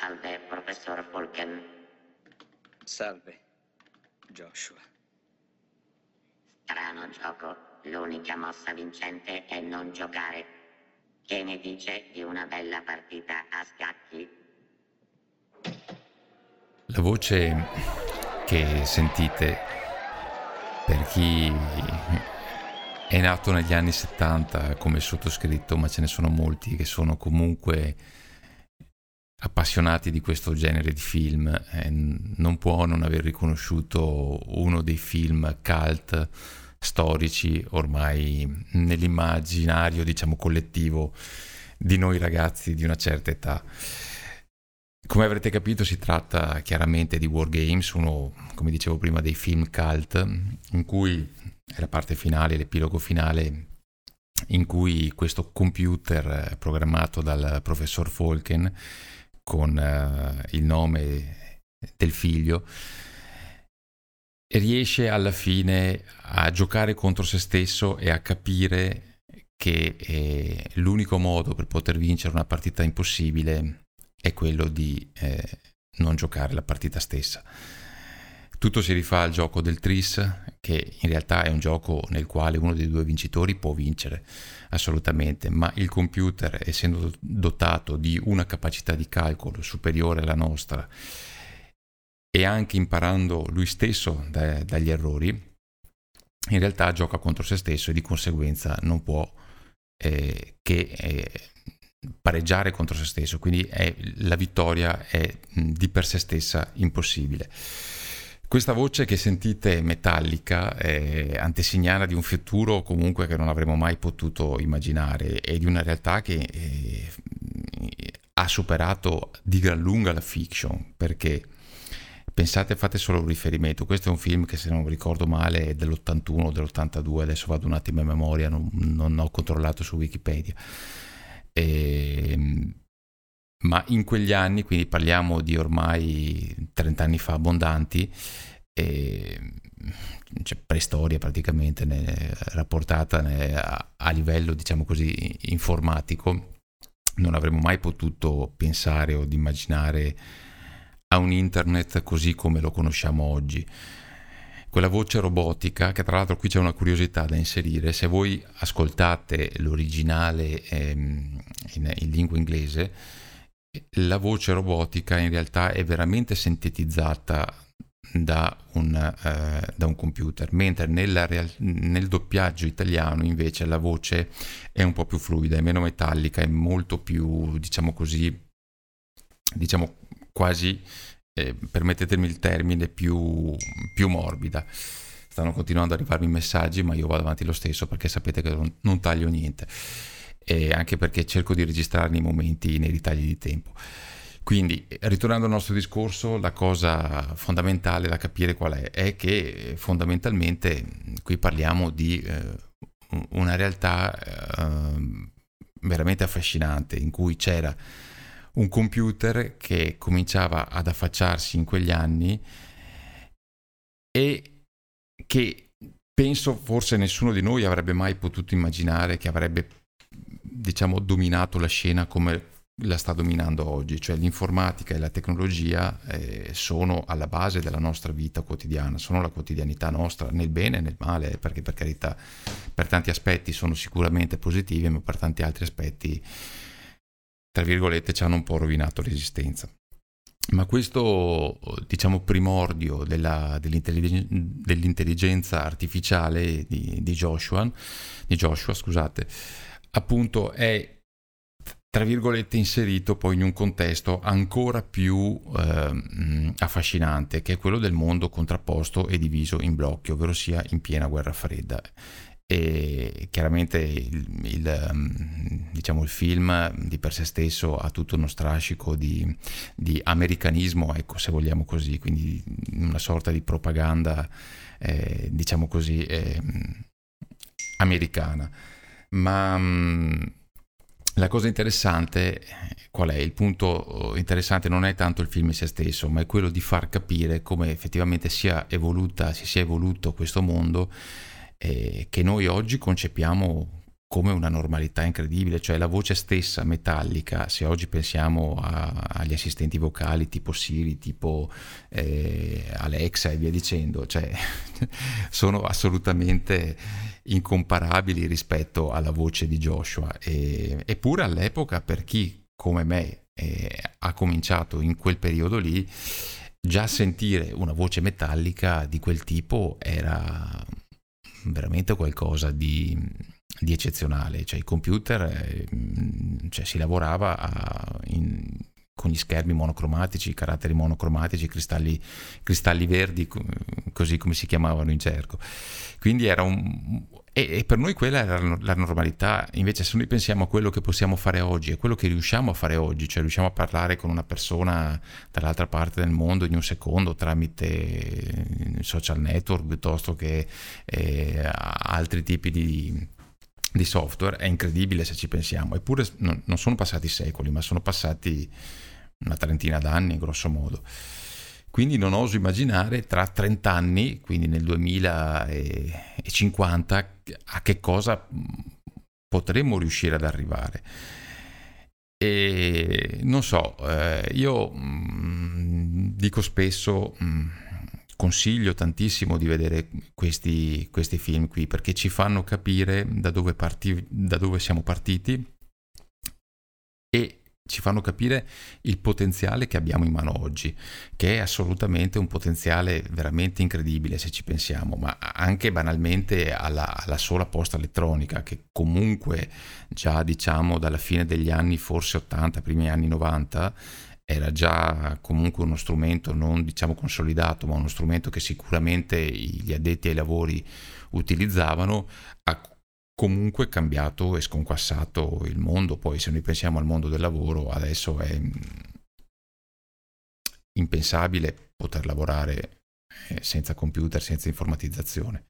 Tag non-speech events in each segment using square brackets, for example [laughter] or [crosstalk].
Salve, professor Falken. Salve, Joshua. Strano gioco. L'unica mossa vincente è non giocare. Che ne dice di una bella partita a scacchi? La voce che sentite per chi è nato negli anni 70 come sottoscritto, ma ce ne sono molti che sono comunque appassionati di questo genere di film, eh, non può non aver riconosciuto uno dei film cult storici ormai nell'immaginario, diciamo, collettivo di noi ragazzi di una certa età. Come avrete capito si tratta chiaramente di War Games, uno, come dicevo prima, dei film cult, in cui è la parte finale, l'epilogo finale, in cui questo computer programmato dal professor Falken con uh, il nome del figlio, riesce alla fine a giocare contro se stesso e a capire che eh, l'unico modo per poter vincere una partita impossibile è quello di eh, non giocare la partita stessa. Tutto si rifà al gioco del Tris, che in realtà è un gioco nel quale uno dei due vincitori può vincere, assolutamente, ma il computer, essendo dotato di una capacità di calcolo superiore alla nostra e anche imparando lui stesso da, dagli errori, in realtà gioca contro se stesso e di conseguenza non può eh, che eh, pareggiare contro se stesso, quindi è, la vittoria è di per sé stessa impossibile. Questa voce che sentite metallica è antesignana di un futuro comunque che non avremmo mai potuto immaginare e di una realtà che eh, ha superato di gran lunga la fiction perché pensate, fate solo un riferimento, questo è un film che se non ricordo male è dell'81 o dell'82, adesso vado un attimo a memoria, non, non ho controllato su Wikipedia. E, ehm, ma in quegli anni, quindi parliamo di ormai 30 anni fa abbondanti, e, cioè preistoria praticamente ne, rapportata ne, a, a, livello diciamo così informatico, non avremmo mai potuto pensare o immaginare a un internet così come lo conosciamo oggi. Quella voce robotica, che tra l'altro qui c'è una curiosità da inserire, se voi ascoltate l'originale ehm, in, in lingua inglese, la voce robotica in realtà è veramente sintetizzata da un, eh, da un computer, mentre real- nel doppiaggio italiano invece la voce è un po' più fluida, è meno metallica, è molto più, diciamo così, diciamo quasi, eh, permettetemi il termine, più, più, morbida. Stanno continuando ad arrivarmi messaggi, ma io vado avanti lo stesso perché sapete che non, non taglio niente e anche perché cerco di registrarne i momenti nei ritagli di tempo. Quindi, ritornando al nostro discorso, la cosa fondamentale da capire qual è? È che fondamentalmente qui parliamo di eh, una realtà eh, veramente affascinante in cui c'era un computer che cominciava ad affacciarsi in quegli anni e che penso forse nessuno di noi avrebbe mai potuto immaginare che avrebbe diciamo dominato la scena come la sta dominando oggi, cioè l'informatica e la tecnologia eh, sono alla base della nostra vita quotidiana, sono la quotidianità nostra, nel bene e nel male, perché per carità per tanti aspetti sono sicuramente positive, ma per tanti altri aspetti tra virgolette, ci hanno un po' rovinato l'esistenza. Ma questo, diciamo, primordio della, dell'intelligenza, dell'intelligenza, artificiale di, di, Joshua, di Joshua, scusate, appunto è tra virgolette inserito poi in un contesto ancora più eh, affascinante che è quello del mondo contrapposto e diviso in blocchi, ovvero sia in piena guerra fredda e chiaramente il, il, mm, diciamo, il, film di per sé stesso ha tutto uno strascico di, di, americanismo, ecco, se vogliamo così, quindi una sorta di propaganda, eh, diciamo così, eh, americana. Ma mh, mm, la cosa interessante, qual è? Il punto interessante non è tanto il film in se stesso, ma è quello di far capire come effettivamente sia evoluta, si sia evoluto questo mondo eh, che noi oggi concepiamo come una normalità incredibile, cioè la voce stessa metallica, se oggi pensiamo a, agli assistenti vocali tipo Siri, tipo eh, Alexa e via dicendo, cioè, [laughs] sono assolutamente incomparabili rispetto alla voce di Joshua. E, eppure all'epoca per chi come me eh, ha cominciato in quel periodo lì, già sentire una voce metallica di quel tipo era veramente qualcosa di di eccezionale, cioè i computer, eh, cioè, si lavorava a, in, con gli schermi monocromatici, caratteri monocromatici, cristalli, cristalli verdi, così come si chiamavano in cerco. Quindi era un... E, e per noi quella era la normalità, invece se noi pensiamo a quello che possiamo fare oggi, a quello che riusciamo a fare oggi, cioè riusciamo a parlare con una persona dall'altra parte del mondo in un secondo tramite social network piuttosto che eh, altri tipi di di software è incredibile se ci pensiamo, eppure non, non sono passati secoli, ma sono passati una trentina d'anni, grosso modo. Quindi non oso immaginare tra 30 anni, quindi nel 2050, a che cosa potremmo riuscire ad arrivare. E non so, eh, io mh, dico spesso... Consiglio tantissimo di vedere questi, questi film qui perché ci fanno capire da dove, parti, da dove siamo partiti e ci fanno capire il potenziale che abbiamo in mano oggi, che è assolutamente un potenziale veramente incredibile se ci pensiamo, ma anche banalmente alla, alla, sola posta elettronica, che comunque già diciamo dalla fine degli anni forse 80, primi anni 90, era già comunque uno strumento non diciamo consolidato, ma uno strumento che sicuramente gli addetti ai lavori utilizzavano, ha comunque cambiato e sconquassato il mondo. Poi se noi pensiamo al mondo del lavoro, adesso è impensabile poter lavorare eh, senza computer, senza informatizzazione.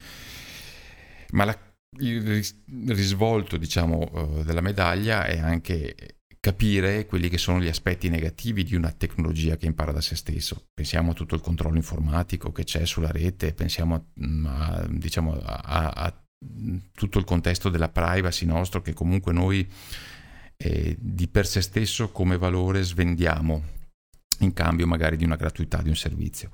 Ma la, il risvolto diciamo, eh, della medaglia è anche capire quelli che sono gli aspetti negativi di una tecnologia che impara da se stesso. Pensiamo a tutto il controllo informatico che c'è sulla rete, pensiamo a, mm, a, diciamo, a, a tutto il contesto della privacy nostro che comunque noi eh, di per sé stesso come valore svendiamo in cambio magari di una gratuità di un servizio.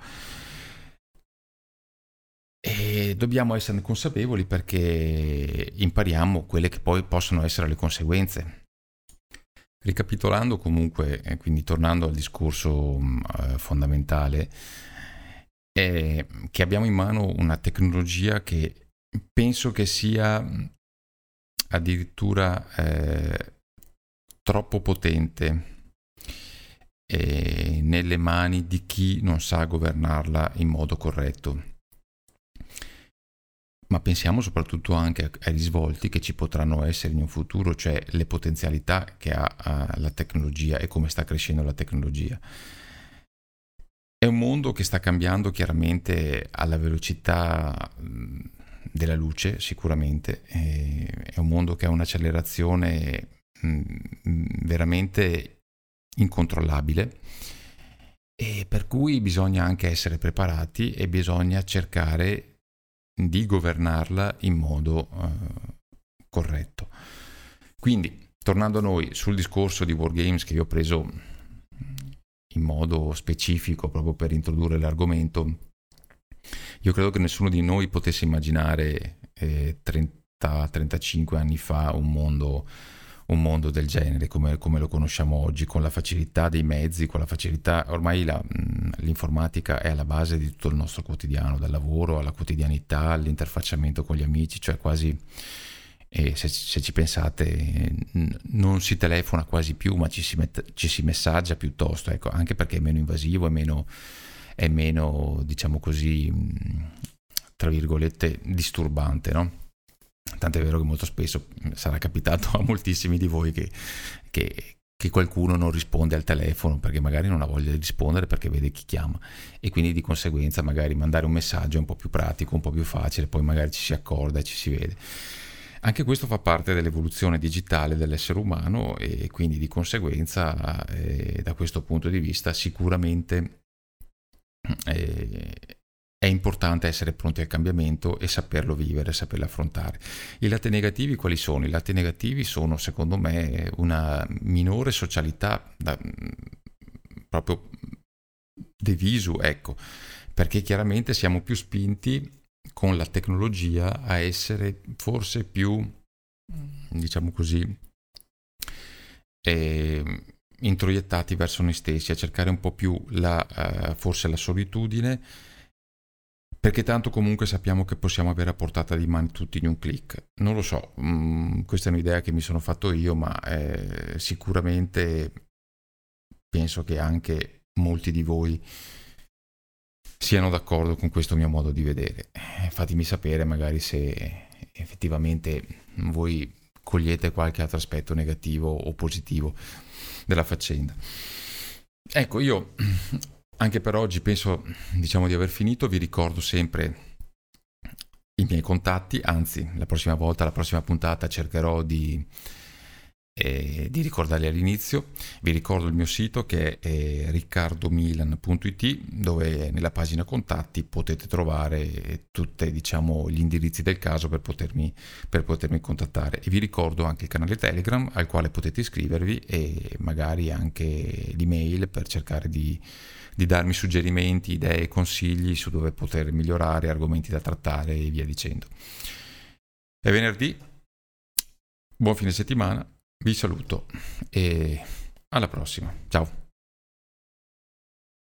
E dobbiamo esserne consapevoli perché impariamo quelle che poi possono essere le conseguenze Ricapitolando comunque, eh, quindi tornando al discorso mm, eh, fondamentale, è che abbiamo in mano una tecnologia che penso che sia mm, addirittura eh, troppo potente eh, nelle mani di chi non sa governarla in modo corretto ma pensiamo soprattutto anche ai risvolti che ci potranno essere in un futuro, cioè le potenzialità che ha la tecnologia e come sta crescendo la tecnologia. È un mondo che sta cambiando chiaramente alla velocità della luce, sicuramente, è un mondo che ha un'accelerazione veramente incontrollabile e per cui bisogna anche essere preparati e bisogna cercare di governarla in modo uh, corretto. Quindi, tornando a noi sul discorso di Wargames che io ho preso in modo specifico proprio per introdurre l'argomento, io credo che nessuno di noi potesse immaginare eh, 30-35 anni fa un mondo un mondo del genere come, come, lo conosciamo oggi, con la facilità dei mezzi, con la facilità, ormai la, l'informatica è alla base di tutto il nostro quotidiano, dal lavoro alla quotidianità, all'interfacciamento con gli amici, cioè quasi, eh, se, se, ci pensate, non si telefona quasi più, ma ci si, met, ci si messaggia piuttosto, ecco, anche perché è meno invasivo, è meno, è meno diciamo così, tra virgolette, disturbante, no? Tant'è vero che molto spesso sarà capitato [laughs] a moltissimi di voi che, che, che, qualcuno non risponde al telefono perché magari non ha voglia di rispondere perché vede chi chiama e quindi di conseguenza magari mandare un messaggio è un po' più pratico, un po' più facile, poi magari ci si accorda e ci si vede. Anche questo fa parte dell'evoluzione digitale dell'essere umano e quindi di conseguenza eh, da questo punto di vista sicuramente eh, è importante essere pronti al cambiamento e saperlo vivere, saperlo affrontare. I lati negativi quali sono? I lati negativi sono, secondo me, una minore socialità da, proprio de visu, ecco, perché chiaramente siamo più spinti con la tecnologia a essere forse più, diciamo così, eh, introiettati verso noi stessi, a cercare un po' più la, uh, forse la solitudine perché tanto comunque sappiamo che possiamo avere a portata di mano tutti in un clic. Non lo so, mm, questa è un'idea che mi sono fatto io, ma eh, sicuramente penso che anche molti di voi siano d'accordo con questo mio modo di vedere. Eh, fatemi sapere magari se effettivamente voi cogliete qualche altro aspetto negativo o positivo della faccenda. Ecco, io anche per oggi penso diciamo di aver finito, vi ricordo sempre i miei contatti, anzi la prossima volta, la prossima puntata cercherò di eh, di ricordarli all'inizio. Vi ricordo il mio sito che è riccardomilan.it dove nella pagina contatti potete trovare tutti diciamo, gli indirizzi del caso per potermi, per potermi contattare. E vi ricordo anche il canale Telegram al quale potete iscrivervi e magari anche l'email per cercare di, di darmi suggerimenti, idee, consigli su dove poter migliorare, argomenti da trattare e via dicendo. È venerdì, buon fine settimana vi saluto e alla prossima. Ciao.